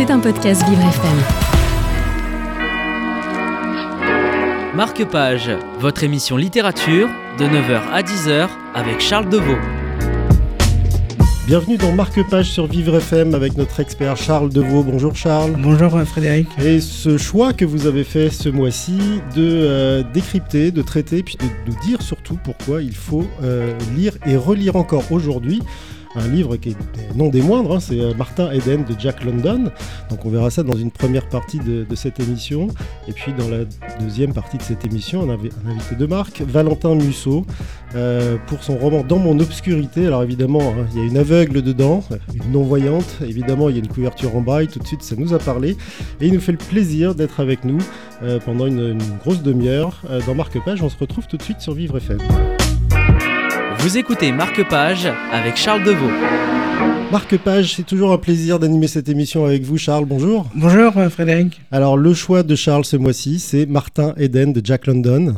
C'est un podcast Vivre FM. Marque-Page, votre émission littérature de 9h à 10h avec Charles Deveau. Bienvenue dans Marque-Page sur Vivre FM avec notre expert Charles Deveau. Bonjour Charles. Bonjour Frédéric. Et ce choix que vous avez fait ce mois-ci de euh, décrypter, de traiter, puis de nous dire surtout pourquoi il faut euh, lire et relire encore aujourd'hui un livre qui est non des moindres, hein, c'est euh, Martin Eden de Jack London. Donc on verra ça dans une première partie de, cette émission. Et puis dans la deuxième partie de cette émission, on un invité de marque, Valentin Musso, euh, pour son roman Dans mon obscurité. Alors évidemment, hein, il y a une aveugle dedans, une non-voyante. Évidemment, il y a une couverture en braille. Tout de suite, ça nous a parlé. Et il nous fait le plaisir d'être avec nous euh, pendant une, grosse demi-heure. dans Marque-Page, on se retrouve tout de suite sur Vivre FM. Vous écoutez Marque-Page avec Charles Deveau. Marque-Page, c'est toujours un plaisir d'animer cette émission avec vous, Charles. Bonjour. Bonjour, euh, Frédéric. Alors, le choix de Charles ce mois-ci, c'est Martin Eden de Jack London.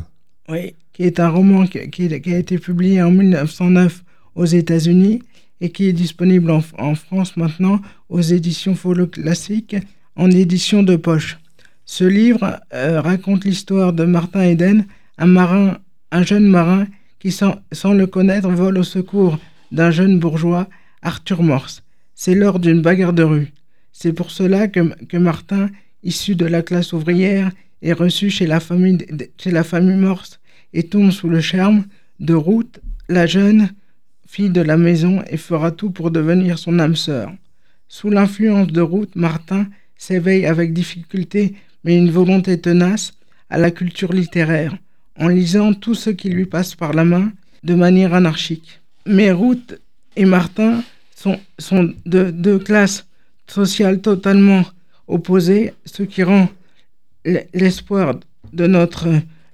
Oui, qui est un roman qui, a été publié en 1909 aux États-Unis et qui est disponible en, France maintenant aux éditions Follow Classique en édition de poche. Ce livre euh, raconte l'histoire de Martin Eden, un marin, un jeune marin qui, sans, le connaître, vole au secours d'un jeune bourgeois, Arthur Morse. C'est lors d'une bagarre de rue. C'est pour cela que, Martin, issu de la classe ouvrière, est reçu chez la famille, chez la famille Morse et tombe sous le charme de Ruth, la jeune fille de la maison, et fera tout pour devenir son âme sœur. Sous l'influence de Ruth, Martin s'éveille avec difficulté, mais une volonté tenace, à la culture littéraire en lisant tout ce qui lui passe par la main de manière anarchique. Mais Ruth et Martin sont, sont de deux classes sociales totalement opposées, ce qui rend l'espoir de notre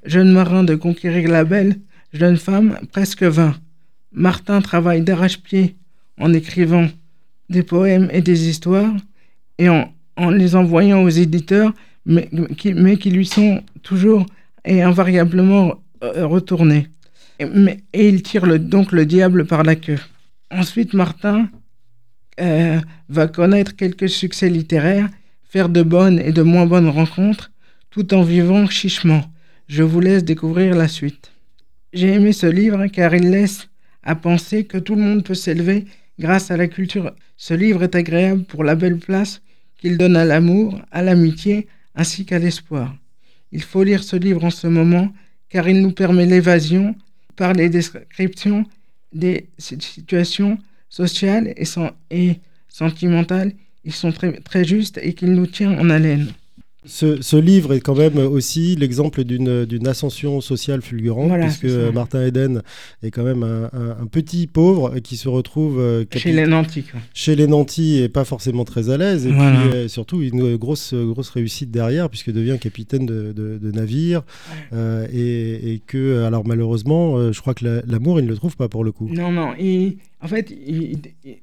jeune marin de conquérir la belle jeune femme presque vain. Martin travaille d'arrache-pied en écrivant des poèmes et des histoires et en, en les envoyant aux éditeurs, mais mais qui lui sont toujours est invariablement euh, retourné. Et, et il tire donc le diable par la queue. Ensuite, Martin euh, va connaître quelques succès littéraires, faire de bonnes et de moins bonnes rencontres, tout en vivant chichement. Je vous laisse découvrir la suite. J'ai aimé ce livre car il laisse à penser que tout le monde peut s'élever grâce à la culture. Ce livre est agréable pour la belle place qu'il donne à l'amour, à l'amitié, ainsi qu'à l'espoir. Il faut lire ce livre en ce moment car il nous permet l'évasion par les descriptions des situations sociales et, sentimentales. Ils sont très justes et qu'il nous tient en haleine. Ce, livre est quand même aussi l'exemple d'une ascension sociale fulgurante, puisque Martin Eden est quand même un, petit pauvre qui se retrouve euh, chez les nantis. Chez les nantis et pas forcément très à l'aise, et puis euh, surtout une grosse, grosse réussite derrière, puisque devient capitaine de, navire, euh, et, que, alors malheureusement, je crois que l'amour, il ne le trouve pas pour le coup. Non, non, en fait, il,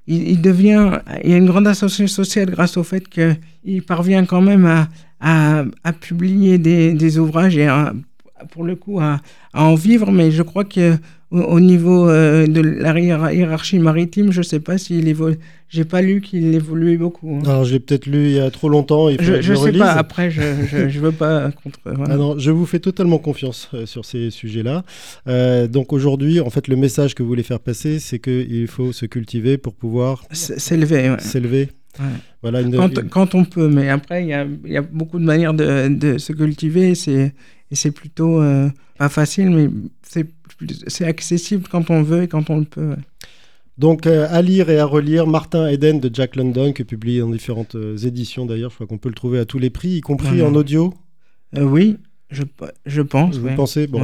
il, devient, il y a une grande ascension sociale grâce au fait qu'il parvient quand même à à, publier des, ouvrages et pour le coup à, en vivre, mais je crois que au, niveau euh, de la hiérarchie maritime, je ne sais pas s'il évolue. J'ai pas lu qu'il évoluait beaucoup. Hein. Alors j'ai peut-être lu il y a trop longtemps. Il je ne sais pas. Après, je ne veux pas contre. Ah non, je vous fais totalement confiance euh, sur ces sujets-là. Euh, donc aujourd'hui, en fait, le message que vous voulez faire passer, c'est qu'il faut se cultiver pour pouvoir s'élever. S'élever. Voilà quand, on peut, mais après, il y a, beaucoup de manières de, se cultiver et c'est plutôt euh, pas facile, mais c'est accessible quand on veut et quand on le peut. Donc euh, à lire et à relire Martin Eden de Jack London, qui est publié dans différentes euh, éditions d'ailleurs, je crois qu'on peut le trouver à tous les prix, y compris en audio. oui, je, je pense. Vous pensez? Bon,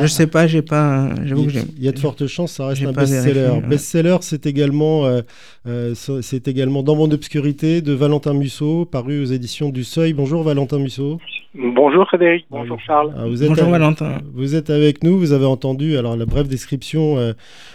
Je sais pas, j'ai pas. Il, y a de fortes chances, ça reste un best-seller. Best-seller, c'est également, euh, euh, c'est également Dans mon obscurité de Valentin Musso, paru aux éditions du Seuil. Bonjour Valentin Musso. Bonjour Frédéric. Bonjour Charles. Ah, vous êtes Bonjour Valentin. Vous êtes avec nous. Vous avez entendu alors la brève description euh,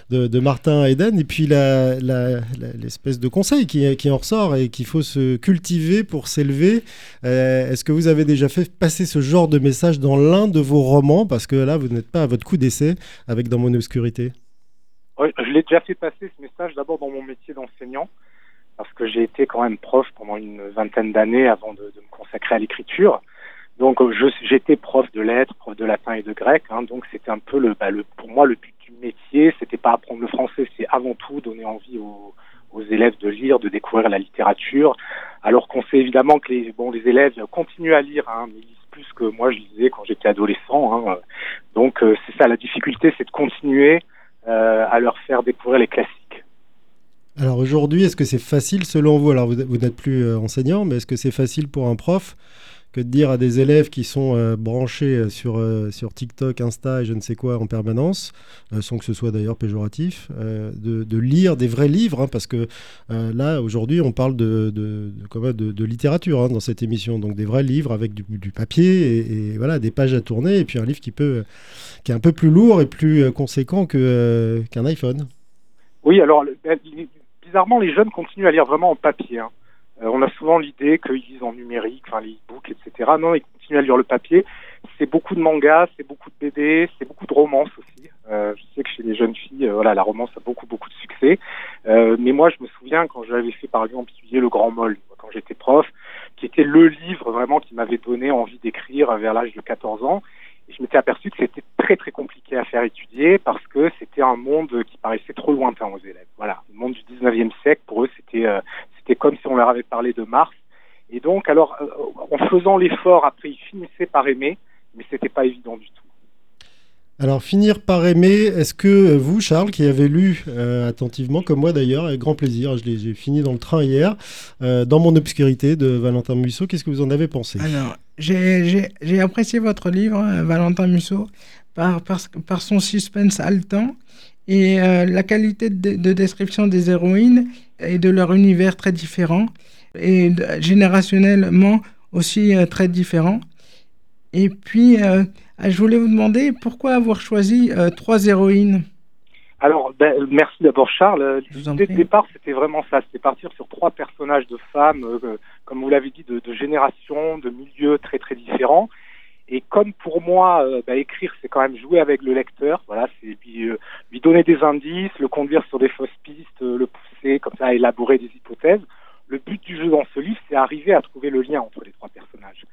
de, de, Martin Eden et puis l'espèce de conseil qui, qui en ressort et qu'il faut se cultiver pour s'élever. Est-ce que vous avez déjà fait passer ce genre de message dans l'un de vos romans? Parce que là, vous n'êtes pas à votre coup d'essai avec Dans mon obscurité. Je l'ai déjà fait passer ce message d'abord dans mon métier d'enseignant. parce que j'ai été quand même prof pendant une vingtaine d'années avant de, me consacrer à l'écriture. Donc j'étais prof de lettres, prof de latin et de grec, hein, donc c'était un peu le, bah, le, pour moi le but du métier, c'était pas apprendre le français, c'est avant tout donner envie aux, aux élèves de lire, de découvrir la littérature, alors qu'on sait évidemment que les, bon, les élèves continuent à lire, hein, mais ils lisent plus que moi je lisais quand j'étais adolescent. Hein. Donc euh, c'est ça, la difficulté, c'est de continuer euh, à leur faire découvrir les classiques. Alors aujourd'hui, est-ce que c'est facile selon vous? Alors vous, vous n'êtes plus euh, enseignant, mais est-ce que c'est facile pour un prof que de dire à des élèves qui sont euh, branchés euh, sur, euh, sur TikTok, Insta et je ne sais quoi en permanence, sans que ce soit d'ailleurs péjoratif, de, lire des vrais livres, hein, parce que là, aujourd'hui, on parle de, de, de, de littérature hein, dans cette émission, donc des vrais livres avec du, papier et, voilà, des pages à tourner, et puis un livre qui, peut, qui est un peu plus lourd et plus conséquent qu'un iPhone. Oui, alors ben, bizarrement, les jeunes continuent à lire vraiment en papier. Hein. Euh, on a souvent l'idée qu'ils lisent en numérique, enfin les e-books, etc. Non, ils continuent à lire le papier. C'est beaucoup de mangas, c'est beaucoup de BD, c'est beaucoup de romances aussi. Euh, je sais que chez les jeunes filles, euh, voilà, la romance a beaucoup beaucoup de succès. Mais moi, je me souviens quand j'avais fait par exemple étudier Le Grand Moll quand j'étais prof, qui était le livre vraiment qui m'avait donné envie d'écrire vers l'âge de 14 ans. Et je m'étais aperçu que c'était très très compliqué à faire étudier parce que c'était un monde qui paraissait trop lointain aux élèves. Voilà, le monde du 19e siècle pour eux c'était c'était comme si on leur avait parlé de Mars. Et donc alors euh, en faisant l'effort après ils finissaient par aimer, mais c'était pas évident du tout. Alors, finir par aimer, est-ce que vous, Charles, qui avez lu euh, attentivement, comme moi d'ailleurs, avec grand plaisir, je l'ai fini dans le train hier, euh, dans mon obscurité de Valentin Musso, qu'est-ce que vous en avez pensé? Alors, j'ai apprécié votre livre, euh, Valentin Musso, par, par, son suspense haletant et la qualité de, description des héroïnes et de leur univers très différent et générationnellement aussi très différent. Et puis, ah, je voulais vous demander pourquoi avoir choisi euh, trois héroïnes? Alors, ben, merci d'abord Charles. L'idée de départ, c'était vraiment ça, c'était partir sur trois personnages de femmes, euh, comme vous l'avez dit, de, de générations, de milieux très très différents. Et comme pour moi, euh, ben, écrire, c'est quand même jouer avec le lecteur. Voilà, c'est lui, donner des indices, le conduire sur des fausses pistes, le pousser comme ça à élaborer des hypothèses. Le but du jeu dans ce livre, c'est arriver à trouver le lien entre les trois personnages.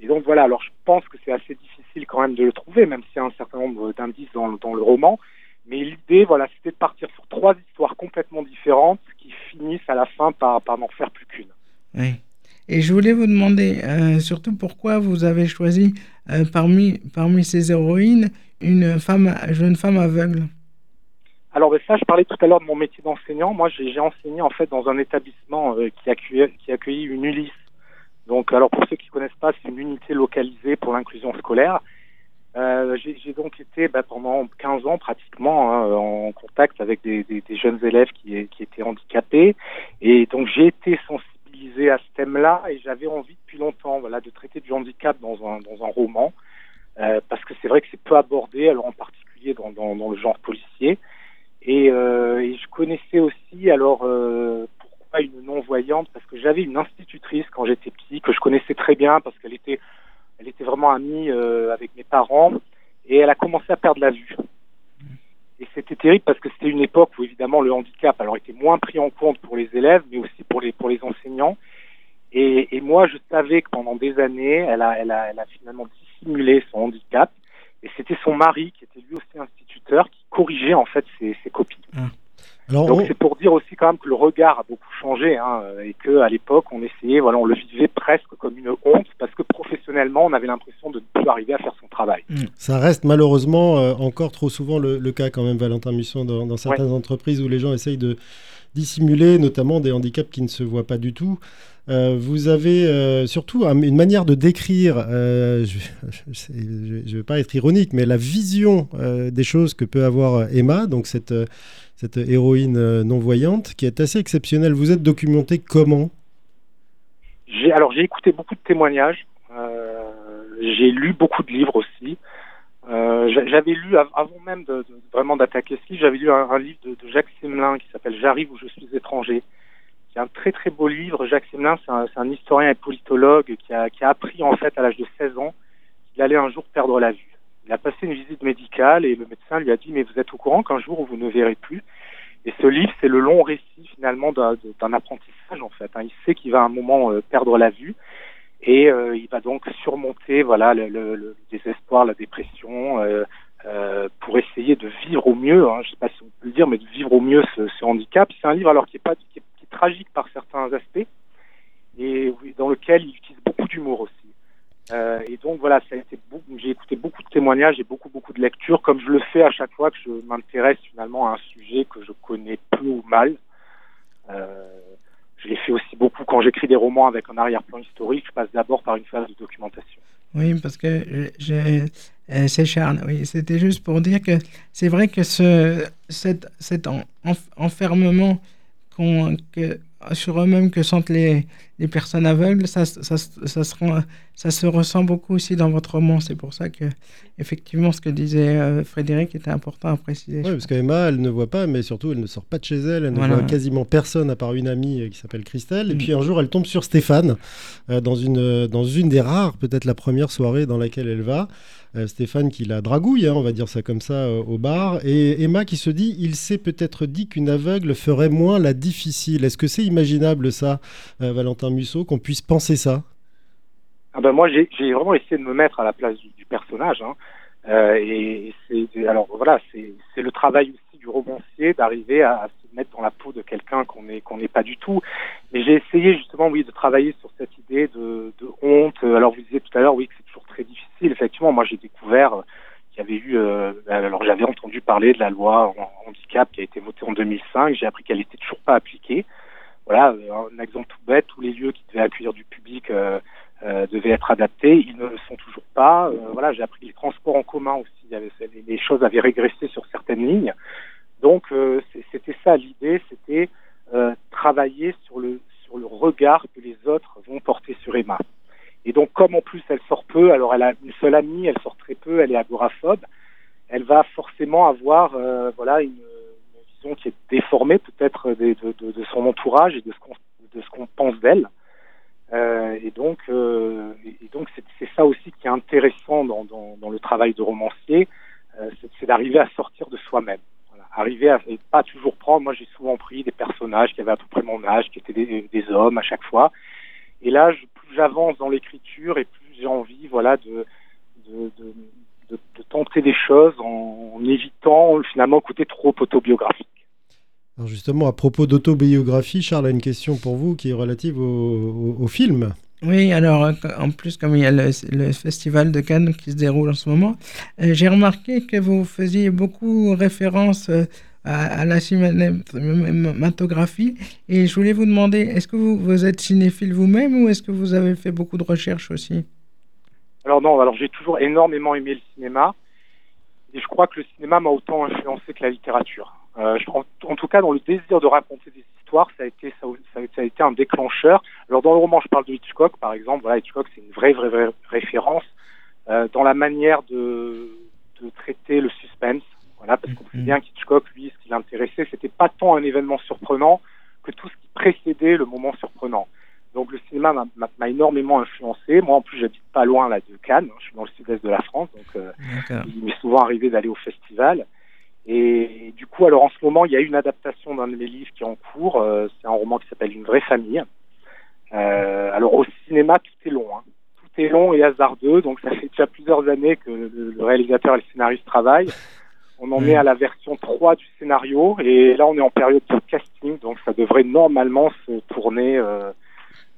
Et donc voilà, alors je pense que c'est assez difficile quand même de le trouver, même s'il y a un certain nombre d'indices dans, dans, le roman. Mais l'idée, voilà, c'était de partir sur trois histoires complètement différentes qui finissent à la fin par, par n'en faire plus qu'une. Oui. Et je voulais vous demander euh, surtout pourquoi vous avez choisi euh, parmi, parmi ces héroïnes une femme, jeune femme aveugle? Alors ben ça, je parlais tout à l'heure de mon métier d'enseignant. Moi, j'ai enseigné en fait dans un établissement euh, qui, accueillait, qui une Ulysse donc, alors pour ceux qui connaissent pas, c'est une unité localisée pour l'inclusion scolaire. Euh, j'ai donc été bah, pendant 15 ans pratiquement hein, en contact avec des, jeunes élèves qui, qui, étaient handicapés et donc j'ai été sensibilisé à ce thème-là et j'avais envie depuis longtemps voilà, de traiter du handicap dans un, dans un roman euh, parce que c'est vrai que c'est peu abordé, alors en particulier dans, dans, dans le genre policier et, euh, et, je connaissais aussi alors euh, une non-voyante parce que j'avais une institutrice quand j'étais petit que je connaissais très bien parce qu'elle était, elle était vraiment amie euh, avec mes parents et elle a commencé à perdre la vue. Et c'était terrible parce que c'était une époque où évidemment le handicap alors était moins pris en compte pour les élèves mais aussi pour les pour les enseignants. Et, et moi je savais que pendant des années elle a elle a, elle a finalement dissimulé son handicap et c'était son mari qui était lui aussi instituteur corrigeait en fait ses copies. Ah. Donc c'est pour dire aussi quand même que le regard a beaucoup changé hein, et que à l'époque on essayait, voilà, on le vivait presque comme une honte parce que professionnellement on avait l'impression de ne plus arriver à faire son travail. Mm. Ça reste malheureusement euh, encore trop souvent le, cas quand même, Valentin Musson, dans, dans certaines entreprises où les gens essayent de dissimuler notamment des handicaps qui ne se voient pas du tout. Euh, vous avez euh, surtout une manière de décrire, euh, je ne vais pas être ironique, mais la vision des choses que peut avoir Emma, donc cette, cette héroïne non-voyante, qui est assez exceptionnelle. Vous êtes documenté comment? Alors j'ai écouté beaucoup de témoignages, j'ai lu beaucoup de livres aussi. J'avais lu avant même de, vraiment d'attaquer ce livre, j'avais lu un, livre de, de Jacques Semelin qui s'appelle J'arrive où je suis étranger, c'est un très très beau livre. Jacques Semelin, c'est un, un, historien et politologue qui a, qui a appris en fait à l'âge de 16 ans qu'il allait un jour perdre la vue. Il a passé une visite médicale et le médecin lui a dit mais vous êtes au courant qu'un jour vous ne verrez plus? Et ce livre, c'est le long récit finalement d'un apprentissage en fait. Hein. Il sait qu'il va à un moment perdre la vue et il va donc surmonter voilà le, le, le désespoir, la dépression, euh, pour essayer de vivre au mieux, hein, je ne sais pas si on peut le dire, mais de vivre au mieux ce, ce handicap. C'est un livre alors qui est, pas, qui est, qui est, tragique par certains aspects et dans lequel il utilise beaucoup d'humour aussi. Euh, et donc voilà, ça a été j'ai écouté beaucoup de témoignages et beaucoup beaucoup de lectures, comme je le fais à chaque fois que je m'intéresse finalement à un sujet que je connais peu ou mal. Euh, je l'ai fait aussi beaucoup quand j'écris des romans avec un arrière-plan historique. Je passe d'abord par une phase de documentation. Oui, parce que euh, c'est Charles, oui. C'était juste pour dire que c'est vrai que ce, cet, cet enfermement que, sur eux-mêmes que sentent les, les personnes aveugles, ça, ça, ça, se ça, se ressent beaucoup aussi dans votre roman. C'est pour ça que, effectivement, ce que disait euh, Frédéric était important à préciser. Oui, parce qu'Emma, elle ne voit pas, mais surtout, elle ne sort pas de chez elle. Elle ne voit quasiment personne à part une amie euh, qui s'appelle Christelle. Et mm. puis un jour, elle tombe sur Stéphane dans, une, dans une des rares, peut-être la première soirée dans laquelle elle va. Euh, Stéphane qui la dragouille, hein, on va dire ça comme ça, euh, au bar, et Emma qui se dit il s'est peut-être dit qu'une aveugle ferait moins la difficile. Est-ce que c'est imaginable ça, euh, Valentin Musso, qu'on puisse penser ça? Ah ben moi j'ai vraiment essayé de me mettre à la place du, personnage. Hein. et c'est alors voilà, c'est le travail aussi du romancier d'arriver à, se mettre dans la peau de quelqu'un qu'on n'est qu'on n'est pas du tout. Mais j'ai essayé justement oui de travailler sur cette idée de, honte. Alors vous disiez tout à l'heure oui que c'est toujours très difficile Effectivement, moi j'ai découvert euh, qu'il y avait eu, euh, alors j'avais entendu parler de la loi handicap qui a été votée en 2005. J'ai appris qu'elle n'était toujours pas appliquée. Voilà, euh, un exemple tout bête, tous les lieux qui devaient accueillir du public devaient être adaptés. Ils ne le sont toujours pas. voilà, j'ai appris que les transports en commun aussi, les choses avaient régressé sur certaines lignes. Donc c'était ça l'idée, c'était travailler sur le sur le regard que les autres vont porter sur Emma. Et donc, comme en plus elle sort peu, alors elle a une seule amie, elle sort très peu, elle est agoraphobe, elle va forcément avoir euh, voilà une, qui est déformée peut-être de, son entourage et de ce qu'on pense d'elle. Euh, et donc, euh, c'est ça aussi qui est intéressant dans, le travail de romancier, euh, c'est d'arriver à sortir de soi-même. Arriver à et pas toujours prendre. Moi, j'ai souvent pris des personnages qui avaient à peu près mon âge, qui étaient des, hommes à chaque fois. Et là, je, j'avance dans l'écriture et plus j'ai envie voilà, de, tenter des choses en, évitant finalement le côté trop autobiographique. Alors justement, à propos d'autobiographie, Charles a une question pour vous qui est relative au, au, film. Oui, alors en plus, comme il y a le, festival de Cannes qui se déroule en ce moment, euh, j'ai remarqué que vous faisiez beaucoup référence euh, à, la cinématographie. Et je voulais vous demander, est-ce que vous, vous êtes cinéphile vous-même ou est-ce que vous avez fait beaucoup de recherches aussi? Alors non, alors j'ai toujours énormément aimé le cinéma. Et je crois que le cinéma m'a autant influencé que la littérature. Euh, je, en, en, tout cas, dans le désir de raconter des histoires, ça a été ça, ça, a été un déclencheur. Alors dans le roman, je parle de Hitchcock, par exemple. Voilà, Hitchcock, c'est une vraie, vraie, vraie référence euh, dans la manière de, de traiter le suspense. Voilà, parce qu'on sait mm-hmm. bien qu'Hitchcock, lui, ce qui l'intéressait, c'était pas tant un événement surprenant que tout ce qui précédait le moment surprenant. Donc le cinéma m'a énormément influencé. Moi, en plus, j'habite pas loin là de Cannes. Je suis dans le sud-est de la France, donc euh, il m'est souvent arrivé d'aller au festival. Et, du coup, alors en ce moment, il y a une adaptation d'un de mes livres qui est en cours. Euh, c'est un roman qui s'appelle Une vraie famille. Euh, alors au cinéma, tout est long. Hein. Tout est long et hasardeux. Donc ça fait déjà plusieurs années que le, le réalisateur et le scénariste travaillent. On en est à la version 3 du scénario et là on est en période de casting, donc ça devrait normalement se tourner euh,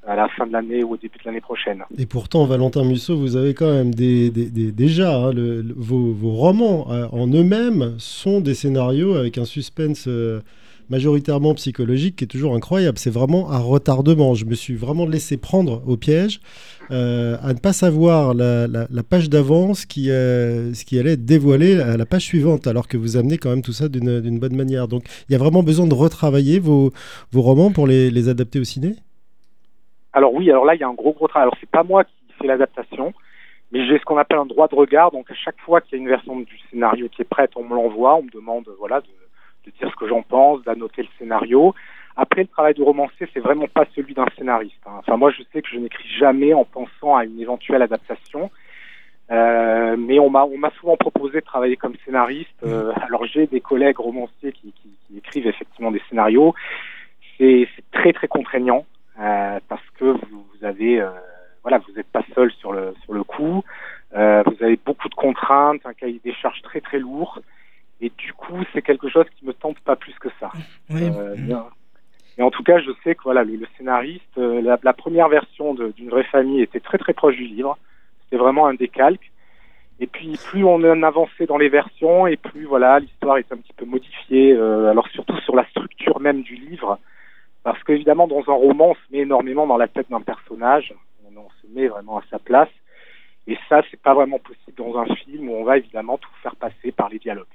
à la fin de l'année ou au début de l'année prochaine. Et pourtant, Valentin Musso, vous avez quand même déjà hein, vos, romans euh, en eux-mêmes sont des scénarios avec un suspense. Euh, majoritairement psychologique qui est toujours incroyable. C'est vraiment un retardement. Je me suis vraiment laissé prendre au piège euh, à ne pas savoir la, page d'avance qui, ce qui allait être dévoilé à la page suivante, alors que vous amenez quand même tout ça d'une bonne manière. Donc il y a vraiment besoin de retravailler vos, vos romans pour les, les adapter au ciné? Alors oui, alors là il y a un gros gros travail. Alors c'est pas moi qui fais l'adaptation. Mais j'ai ce qu'on appelle un droit de regard, donc à chaque fois qu'il y a une version du scénario qui est prête, on me l'envoie, on me demande voilà de, de dire ce que j'en pense, d'annoter le scénario. Après, le travail de romancier, c'est vraiment pas celui d'un scénariste. Hein. Enfin, moi, je sais que je n'écris jamais en pensant à une éventuelle adaptation. Euh, mais on m'a on m'a souvent proposé de travailler comme scénariste. Euh, alors j'ai des collègues romanciers qui, qui, qui, écrivent effectivement des scénarios. C'est très très contraignant parce que vous, vous avez euh, voilà vous n'êtes pas seul sur le sur le coup. Euh, vous avez beaucoup de contraintes, un cahier des charges très très lourd. Et du coup, c'est quelque chose qui me tente pas plus que ça. Oui. Mais en tout cas, je sais que voilà, le, le scénariste, la, la, première version d'une vraie famille était très très proche du livre. C'était vraiment un décalque. Et puis plus on en avançait dans les versions, et plus voilà, l'histoire est un petit peu modifiée. Euh, alors surtout sur la structure même du livre, parce qu'évidemment dans un roman, on se met énormément dans la tête d'un personnage, on, on, se met vraiment à sa place. Et ça, c'est pas vraiment possible dans un film où on va évidemment tout faire passer par les dialogues.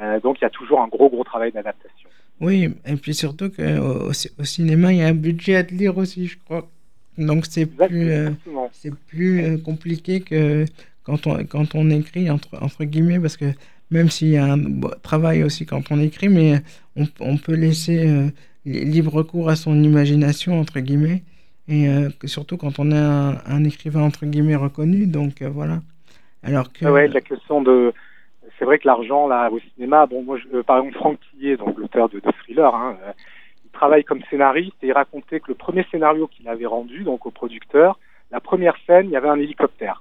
Euh, donc il y a toujours un gros gros travail d'adaptation. Oui, et puis surtout qu'au au cinéma, il y a un budget à te lire aussi, je crois. Donc c'est plus, euh, c'est plus euh, compliqué que quand on, quand on écrit, entre, entre guillemets, parce que même s'il y a un travail aussi quand on écrit, mais on, peut laisser euh, libre cours à son imagination, entre guillemets, et euh, surtout quand on est un, écrivain, entre guillemets, reconnu, donc euh, voilà. Alors que... Ah la question de... C'est vrai que l'argent, là, au cinéma, bon, moi, par exemple, Franck Tillet, donc l'auteur de, de Thriller, hein, travaille comme scénariste et il racontait que le premier scénario qu'il avait rendu, donc au producteur, la première scène, il y avait un hélicoptère.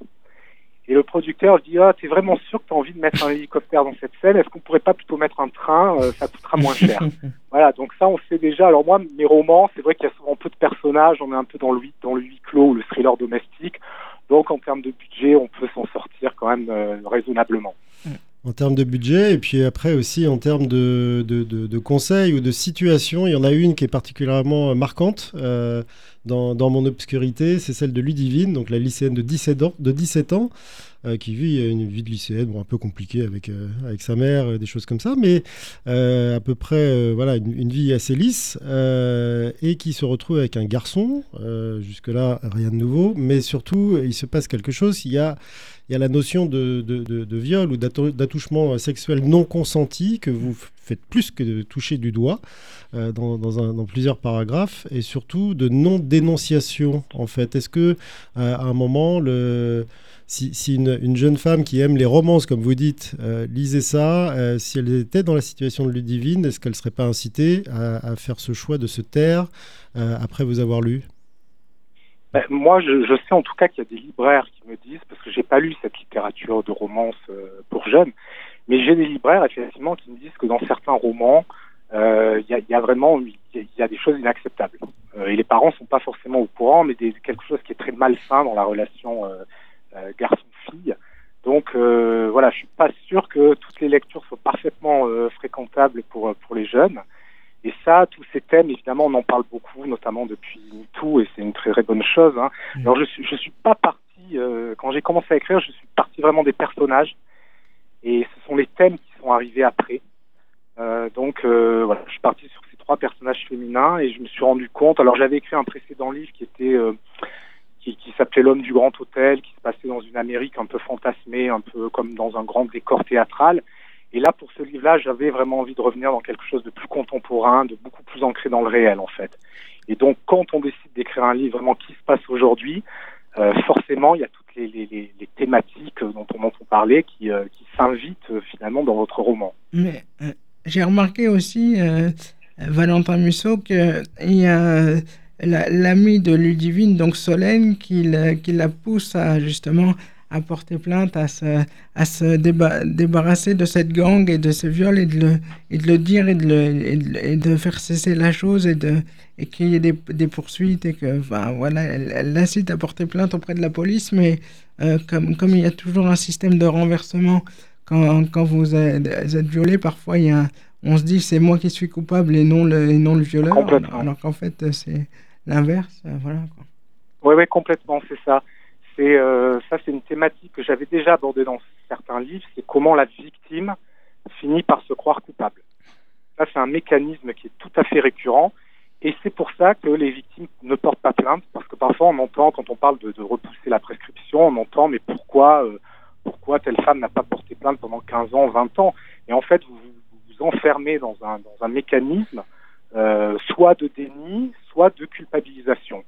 Et le producteur dit Ah, t'es vraiment sûr que tu as envie de mettre un hélicoptère dans cette scène? Est-ce qu'on pourrait pas plutôt mettre un train? Euh, Ça coûtera moins cher. voilà, donc ça, on sait déjà. Alors, moi, mes romans, c'est vrai qu'il y a souvent peu de personnages. On est un peu dans le, dans le huis clos ou le thriller domestique. Donc, en termes de budget, on peut s'en sortir quand même euh, raisonnablement. En termes de budget, et puis après aussi en termes de, de, conseils ou de situations, il y en a une qui est particulièrement marquante euh, dans, dans, mon obscurité, c'est celle de Ludivine, donc la lycéenne de 17 ans, de 17 ans euh, qui vit une vie de lycéenne, un peu compliquée avec, euh, avec sa mère, des choses comme ça, mais à peu près voilà, une, une, vie assez lisse, et qui se retrouve avec un garçon, jusque-là rien de nouveau, mais surtout il se passe quelque chose, il y a il y a la notion de, de, viol ou d'attouchement sexuel non consenti que vous faites plus que de toucher du doigt euh, dans, plusieurs paragraphes et surtout de non-dénonciation en fait. Est-ce que euh, à un moment, si, une, une, jeune femme qui aime les romances, comme vous dites, euh, lisait ça, euh, si elle était dans la situation de Ludivine, est-ce qu'elle ne serait pas incitée à, faire ce choix de se taire euh, après vous avoir lu? Ben, moi, je, je, sais en tout cas qu'il y a des libraires qui me disent, parce que j'ai pas lu cette littérature de romance euh, pour jeunes, mais j'ai des libraires effectivement qui me disent que dans certains romans, il euh, y, a, y, a, vraiment il y, a des choses inacceptables. Euh, et les parents sont pas forcément au courant, mais des, quelque chose qui est très malsain dans la relation euh, garçon-fille. Donc voilà, je suis pas sûr que toutes les lectures soient parfaitement fréquentables pour pour les jeunes. Et ça, tous ces thèmes, évidemment, on en parle beaucoup, notamment depuis MeToo, et c'est une très, très bonne chose. Hein. Mmh. Alors, je suis, je suis pas parti, euh, quand j'ai commencé à écrire, je suis parti vraiment des personnages, et ce sont les thèmes qui sont arrivés après. Euh, donc, euh, voilà, je suis parti sur ces trois personnages féminins, et je me suis rendu compte, alors j'avais écrit un précédent livre qui était... Euh, qui, qui s'appelait L'homme du grand hôtel, qui se passait dans une Amérique un peu fantasmée, un peu comme dans un grand décor théâtral. Et là, pour ce livre-là, j'avais vraiment envie de revenir dans quelque chose de plus contemporain, de beaucoup plus ancré dans le réel, en fait. Et donc, quand on décide d'écrire un livre vraiment qui se passe aujourd'hui, euh, forcément, il y a toutes les, thématiques dont on entend parler qui, euh, s'invitent euh, finalement dans votre roman. Mais euh, j'ai remarqué aussi, euh, Valentin Musso, qu'il y a l'ami de Ludivine, donc Solène, qui, qui la pousse à justement à porter plainte, à se, à se déba débarrasser de cette gang et de ce viol et de le, et de le dire et de, le, et de, et de faire cesser la chose et, de, et qu'il y ait des, des, poursuites et que, enfin, voilà, elle, elle l'incite à porter plainte auprès de la police, mais euh, comme, comme il y a toujours un système de renversement quand, quand vous êtes, vous êtes violé, parfois il y a, on se dit c'est moi qui suis coupable et non le, et non le violeur, alors qu'en fait c'est l'inverse, voilà. Oui, oui, complètement, c'est ça. Et euh, ça, c'est une thématique que j'avais déjà abordée dans certains livres, c'est comment la victime finit par se croire coupable. Ça, c'est un mécanisme qui est tout à fait récurrent, et c'est pour ça que les victimes ne portent pas plainte, parce que parfois on entend, quand on parle de, repousser la prescription, on entend, mais pourquoi, euh, pourquoi telle femme n'a pas porté plainte pendant 15 ans, 20 ans? Et en fait, vous vous, enfermez dans un, dans un mécanisme, euh, soit de déni, soit de culpabilisation.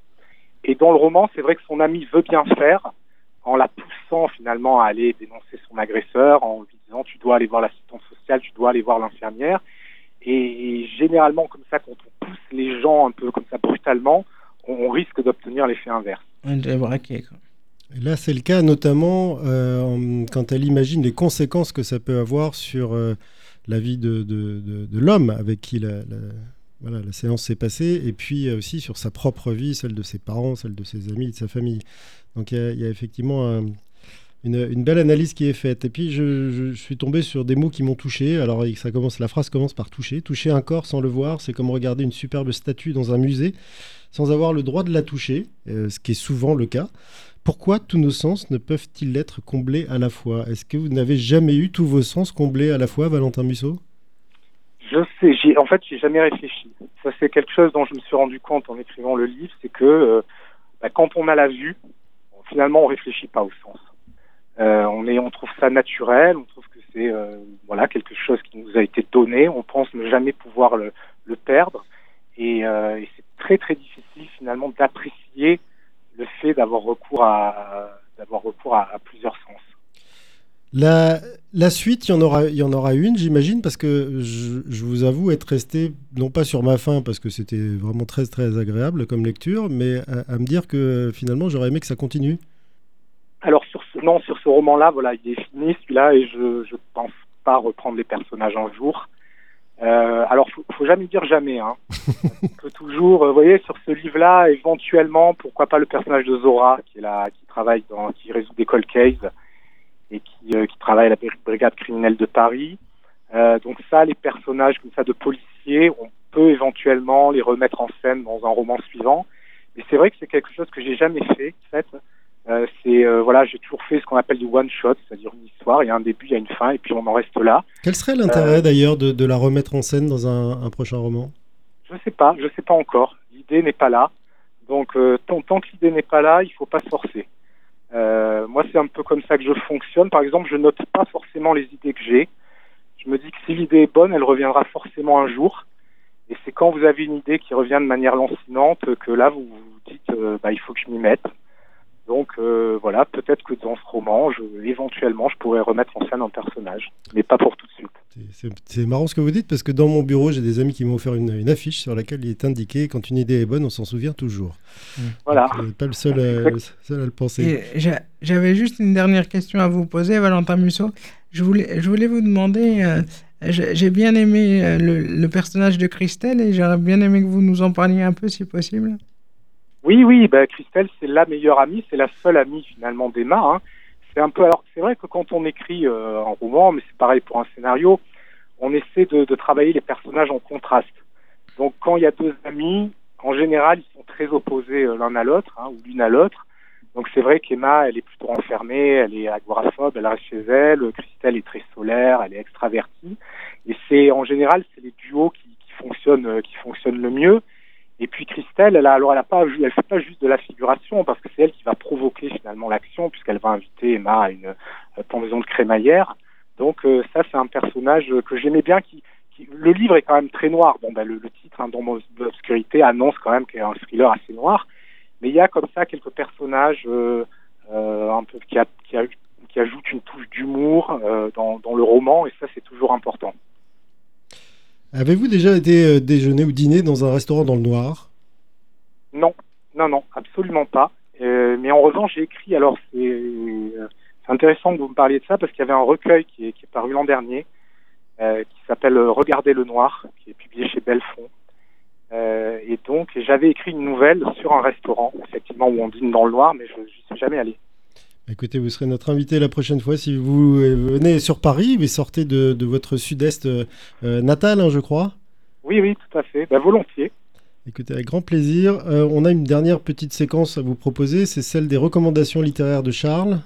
Et dans le roman, c'est vrai que son ami veut bien faire en la poussant finalement à aller dénoncer son agresseur en lui disant tu dois aller voir l'assistante sociale, tu dois aller voir l'infirmière. Et, généralement, comme ça, quand on pousse les gens un peu comme ça brutalement, on, risque d'obtenir l'effet inverse. Et là, c'est le cas notamment euh, quand elle imagine les conséquences que ça peut avoir sur euh, la vie de, de, de, l'homme avec qui la, voilà, la séance s'est passée, et puis aussi sur sa propre vie, celle de ses parents, celle de ses amis, de sa famille. Donc il y, a effectivement un, une, belle analyse qui est faite. Et puis je, suis tombé sur des mots qui m'ont touché. Alors ça commence, la phrase commence par toucher. Toucher un corps sans le voir, c'est comme regarder une superbe statue dans un musée sans avoir le droit de la toucher, euh, ce qui est souvent le cas. Pourquoi tous nos sens ne peuvent-ils être comblés à la fois? Est-ce que vous n'avez jamais eu tous vos sens comblés à la fois, Valentin Musso? Je sais, en fait, j'ai jamais réfléchi. Ça, c'est quelque chose dont je me suis rendu compte en écrivant le livre, c'est que euh, bah, quand on a la vue, finalement, on réfléchit pas au sens. Euh, on, est, on trouve ça naturel, on trouve que c'est euh, voilà quelque chose qui nous a été donné. On pense ne jamais pouvoir le, le perdre, et, euh, et c'est très très difficile finalement d'apprécier le fait d'avoir recours à d'avoir recours à, plusieurs sens. La, la, suite, il y en aura, il y en aura une, j'imagine, parce que je, je, vous avoue être resté, non pas sur ma faim, parce que c'était vraiment très très agréable comme lecture, mais à, à me dire que finalement j'aurais aimé que ça continue. Alors sur ce, non, sur ce roman-là, voilà, il est fini celui-là et je ne pense pas reprendre les personnages un jour. Euh, alors faut, faut jamais dire jamais. Hein. On peut toujours, euh, vous voyez, sur ce livre-là, éventuellement, pourquoi pas le personnage de Zora qui est là, qui travaille dans, qui résout des cold cases et qui, euh, qui travaille à la brigade criminelle de Paris. Euh, donc ça, les personnages comme ça de policiers, on peut éventuellement les remettre en scène dans un roman suivant. Mais c'est vrai que c'est quelque chose que j'ai jamais fait, en fait. Euh, c'est euh, voilà, j'ai toujours fait ce qu'on appelle du one shot, c'est-à-dire une histoire, il y a un début, il y a une fin, et puis on en reste là. Quel serait l'intérêt euh, d'ailleurs de, de, la remettre en scène dans un, un prochain roman? Je sais pas, je sais pas encore. L'idée n'est pas là, donc tant, tant, que l'idée n'est pas là, il faut pas se forcer. Moi, c'est un peu comme ça que je fonctionne. Par exemple, je note pas forcément les idées que j'ai. Je me dis que si l'idée est bonne, elle reviendra forcément un jour. Et c'est quand vous avez une idée qui revient de manière lancinante que là, vous vous dites, bah, il faut que je m'y mette. Donc euh, voilà, peut-être que dans ce roman, je, éventuellement, je pourrais remettre en scène un personnage, mais pas pour tout de suite. C'est marrant ce que vous dites parce que dans mon bureau, j'ai des amis qui m'ont offert une, affiche sur laquelle il est indiqué quand une idée est bonne, on s'en souvient toujours. Mmh. Voilà. Donc, pas le seul, à, le seul à le penser. J'avais juste une dernière question à vous poser, Valentin Musso. Je voulais, je voulais vous demander. Euh, j'ai bien aimé euh, le, le, personnage de Christelle et j'aurais bien aimé que vous nous en parliez un peu si possible. Oui, oui, bah, Christelle, c'est la meilleure amie, c'est la seule amie finalement d'Emma. Hein. C'est un peu, alors c'est vrai que quand on écrit euh, un roman, mais c'est pareil pour un scénario, on essaie de, de, travailler les personnages en contraste. Donc quand il y a deux amis, en général, ils sont très opposés euh, l'un à l'autre, hein, ou l'une à l'autre. Donc c'est vrai qu'Emma, elle est plutôt enfermée, elle est agoraphobe, elle reste chez elle. Christelle est très solaire, elle est extravertie. Et c'est en général, c'est les duos qui, qui fonctionnent, euh, qui fonctionnent le mieux. Et puis Christelle, elle a, alors elle a pas, fait pas juste de la figuration parce que c'est elle qui va provoquer finalement l'action puisqu'elle va inviter Emma à une euh, pendaison de crémaillère. Donc euh, ça, c'est un personnage que j'aimais bien. Le livre est quand même très noir. Bon, ben, le, le titre, hein, dans l'obscurité, annonce quand même qu'il y a un thriller assez noir. Mais il y a comme ça quelques personnages euh, euh qui, ajoutent une touche d'humour euh, dans le roman et ça, c'est toujours important. Avez-vous déjà été euh, déjeuner ou dîner dans un restaurant dans le noir? Non, non, non, absolument pas. Euh, mais en revanche, j'ai écrit, alors euh, c'est intéressant que vous me parliez de ça parce qu'il y avait un recueil qui est, paru l'an dernier qui s'appelle Regarder le noir, qui est publié chez Belfond. Et donc, j'avais écrit une nouvelle sur un restaurant, effectivement, où on dîne dans le noir, mais je n'y suis jamais allé. Écoutez, vous serez notre invité la prochaine fois si vous euh, venez sur Paris, mais sortez de, votre sud-est euh, euh, natal, hein, je crois. Oui, oui, tout à fait. Ben, volontiers. Écoutez, avec grand plaisir. on a une dernière petite séquence à vous proposer, c'est celle des recommandations littéraires de Charles.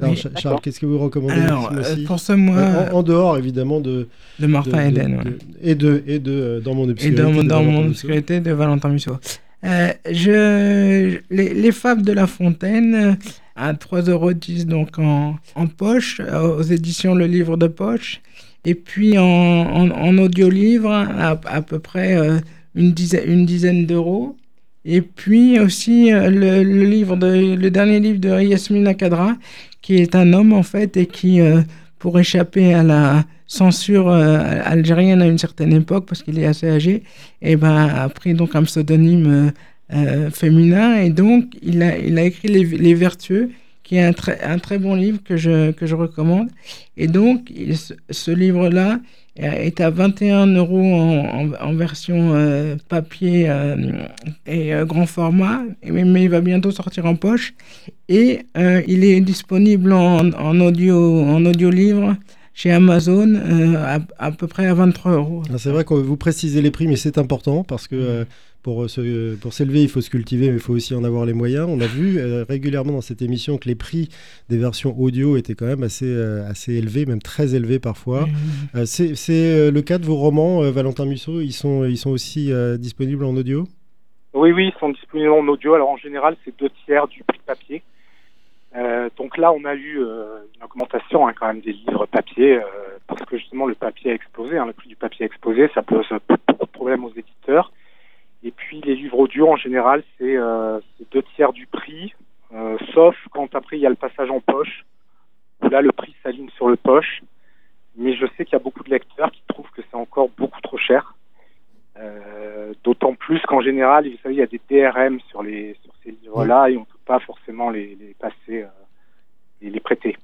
Alors, Charles, qu'est-ce que vous recommandez Alors, pour ce mois, en, dehors évidemment de de Martin Eden et de et de dans mon obscurité et dans, dans mon obscurité de Valentin Musso. je les, les, fables de La Fontaine à 3,10 euros donc en, en, poche, aux éditions Le Livre de Poche. Et puis en, en, en audio-livre, à, à, peu près euh, une dizaine, une dizaine d'euros. Et puis aussi le, livre de, le dernier livre de Yasmina Kadra, qui est un homme en fait et qui, pour échapper à la censure algérienne à une certaine époque, parce qu'il est assez âgé, et ben, a pris donc un pseudonyme féminin et donc il a, il a écrit Les, Vertueux qui est un, très, un très bon livre que je, que je recommande. Et donc, ce livre-là est à 21 euros en, en, version euh, papier euh, et euh, grand format, mais, il va bientôt sortir en poche. Et il est disponible en, en, audio, en audio chez Amazon à, à, peu près à 23 euros. Ah, c'est vrai que vous précisez les prix, mais c'est important parce que pour, euh, pour s'élever, il faut se cultiver, mais il faut aussi en avoir les moyens. On a vu euh, régulièrement dans cette émission que les prix des versions audio étaient quand même assez, euh, assez élevés, même très élevés parfois. c'est le cas de vos romans, Valentin Musso, ils sont, ils sont aussi disponibles en audio? Oui, oui, ils sont disponibles en audio. Alors en général, c'est deux tiers du prix papier. Donc là, on a eu une augmentation hein, quand même des livres papier, parce que justement le papier a explosé, hein, le prix du papier a explosé, ça pose beaucoup de problèmes aux éditeurs. Et puis les livres audio en général, c'est euh, deux tiers du prix, euh, sauf quand après il y a le passage en poche, où là le prix s'aligne sur le poche. Mais je sais qu'il y a beaucoup de lecteurs qui trouvent que c'est encore beaucoup trop cher. Euh, D'autant plus qu'en général, vous savez, il y a des DRM sur, les, sur ces livres-là et on peut pas forcément les, les passer euh, et les prêter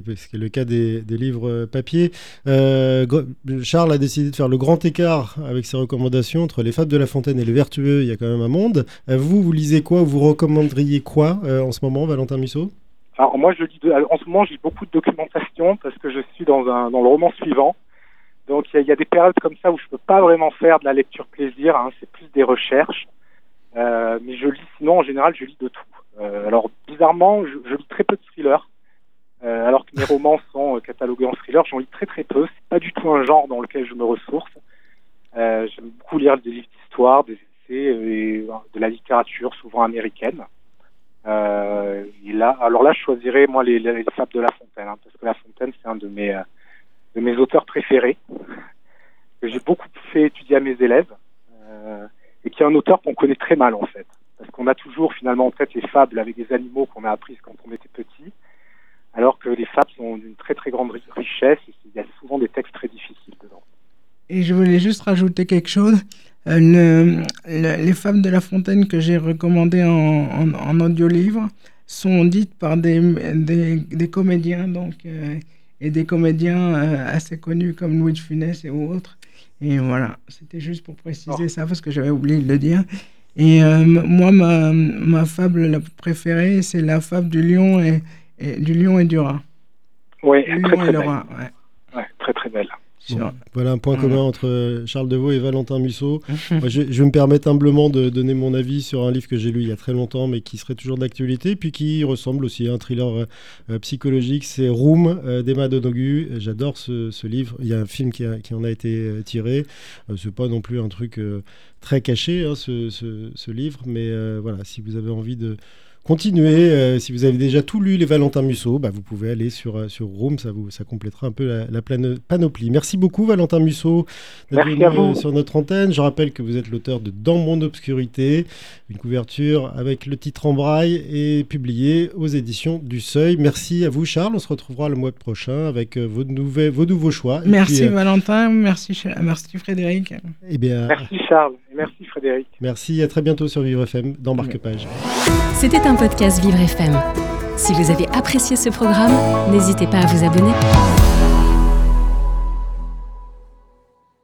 ce qui est le cas des, livres euh, papier. Euh, Charles a décidé de faire le grand écart avec ses recommandations entre les fables de La Fontaine et les vertueux. Il y a quand même un monde. Euh, vous, vous lisez quoi Vous recommanderiez quoi en ce moment, Valentin Musso? Alors moi, je lis en ce moment, j'ai beaucoup de documentation parce que je suis dans, un, dans le roman suivant. Donc il y, a des périodes comme ça où je ne peux pas vraiment faire de la lecture plaisir. Hein. c'est plus des recherches. Mais je lis sinon en général, je lis de tout. alors bizarrement, je, je lis très peu de thrillers. Euh, alors que mes romans sont euh, catalogués en thriller, j'en lis très très peu. C'est pas du tout un genre dans lequel je me ressource. Euh, J'aime beaucoup lire des livres d'histoire, des essais et de la littérature, souvent américaine. Euh, et là, alors là, je choisirais moi les, les fables de La Fontaine, hein, parce que La Fontaine, c'est un de mes de mes auteurs préférés que j'ai beaucoup fait étudier à mes élèves et qui est un auteur qu'on connaît très mal en fait, parce qu'on a toujours finalement en tête les fables avec des animaux qu'on a apprises quand on était petit alors que les fables sont d'une très très grande richesse et il y a souvent des textes très difficiles dedans. Et je voulais juste rajouter quelque chose. Euh, les fables de La Fontaine que j'ai recommandées en, en, audio-livre sont dites par des, comédiens donc, euh, et des comédiens euh, assez connus comme Louis de Funès et autres. Et voilà, c'était juste pour préciser oh. ça parce que j'avais oublié de le dire. Et moi, ma, ma fable la préférée, c'est la fable du lion et, du lion et du rat. Oui, très, très, belle. Ouais, très très belle. Voilà un point commun entre Charles Deveau et Valentin Musso. je, vais me permettre humblement de donner mon avis sur un livre que j'ai lu il y a très longtemps, mais qui serait toujours d'actualité, puis qui ressemble aussi à un thriller euh, psychologique. C'est Room euh, d'Emma Donoghue. J'adore ce, livre. Il y a un film qui, en a été euh, tiré. c'est pas non plus un truc très caché, hein, ce, ce, livre, mais voilà, si vous avez envie de continuez. Euh, si vous avez déjà tout lu les Valentin Musso, bah, vous pouvez aller sur, euh, sur Room, ça, vous, ça complétera un peu la, la panoplie. Merci beaucoup Valentin Musso d'être venu euh, sur notre antenne. Je rappelle que vous êtes l'auteur de Dans mon obscurité, une couverture avec le titre en braille et publiée aux éditions du Seuil. Merci à vous Charles, on se retrouvera le mois prochain avec vos, nouvelles, vos nouveaux choix. Merci Valentin, merci, merci Frédéric. Eh bien, merci Charles, merci Frédéric. Merci, à très bientôt sur Vivre FM dans Marque-Page. C'était un podcast Vivre FM. Si vous avez apprécié ce programme, n'hésitez pas à vous abonner.